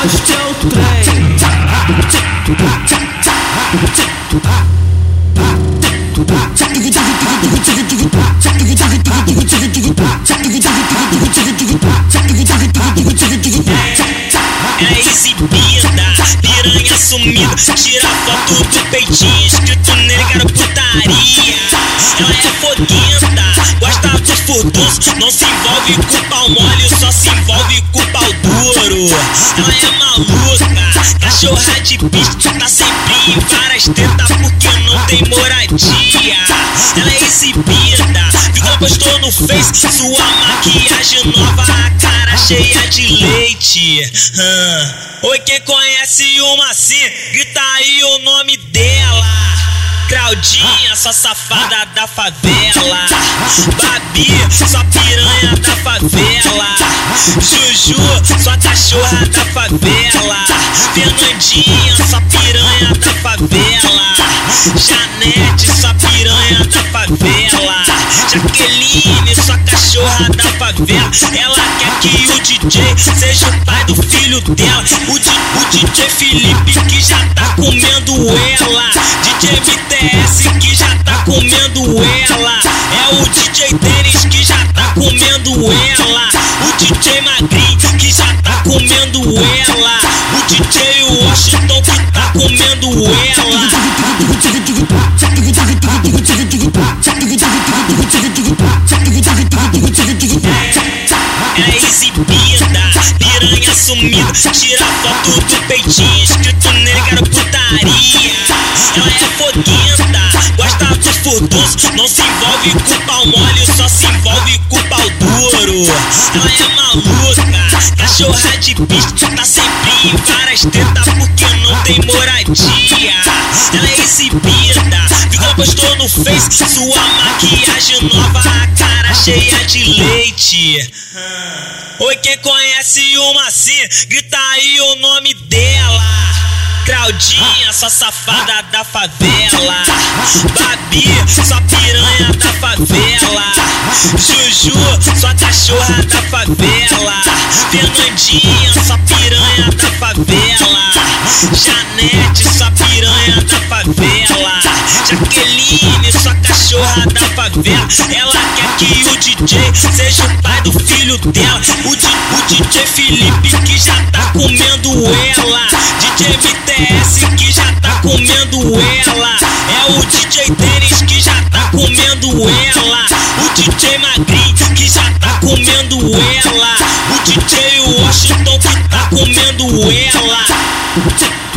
O trem. É piranha sumida, tira foto do peitinho, escrito nele quero putaria. Ela é foguenta, gosta do furdunço, não se envolve com pau mole, só se envolve. Ela é maluca, cachorra de pista, tá sempre em várias tetas porque não tem moradia. Ela é exibida, ficou postou no Face, sua maquiagem nova, a cara cheia de leite. Ah. Oi, quem conhece uma assim, grita aí o nome dela. Claudinha, sua safada da favela. Babi, sua piranha da favela. Juju, sua cachorra da favela. Fernandinha, sua piranha da favela. Janete, sua piranha da favela. Jaqueline, sua cachorra da favela. Ela quer que o DJ seja o pai do filho dela. O, o DJ Felipe que já tá comendo ela. DJ MTS que já tá comendo ela. É o DJ Denis que já tá comendo ela. O DJ Magrinho que já tá comendo ela. O DJ Washington que tá comendo ela. É exibida, piranha sumida, tira foto do peitinho, escrito nele putaria. Ela é foguenta, gosta do furdunço, não se envolve com pau mole, só se envolve com pau duro. É maluca, cachorra de pista, tá sempre em várias tetas porque não tem moradia. Ela é exibida, ficou postou no Face, sua maquiagem nova, a cara cheia de leite. Oi, quem conhece uma assim, grita aí o nome. Claudinha, sua safada da favela. Babi, sua piranha da favela. Juju, sua cachorra da favela. Fernandinha, sua piranha da favela. Janete, sua piranha da favela. Jaqueline, sua cachorra da favela. Ela quer que o DJ seja o pai do filho dela. O, di, o DJ Felipe que já tá comendo ela. DJ MTS que já tá comendo ela. É o DJ Denis que já tá comendo ela. O DJ Magrinho que já tá comendo ela. O DJ Washington que tá comendo ela.